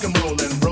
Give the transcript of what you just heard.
rock and roll and roll.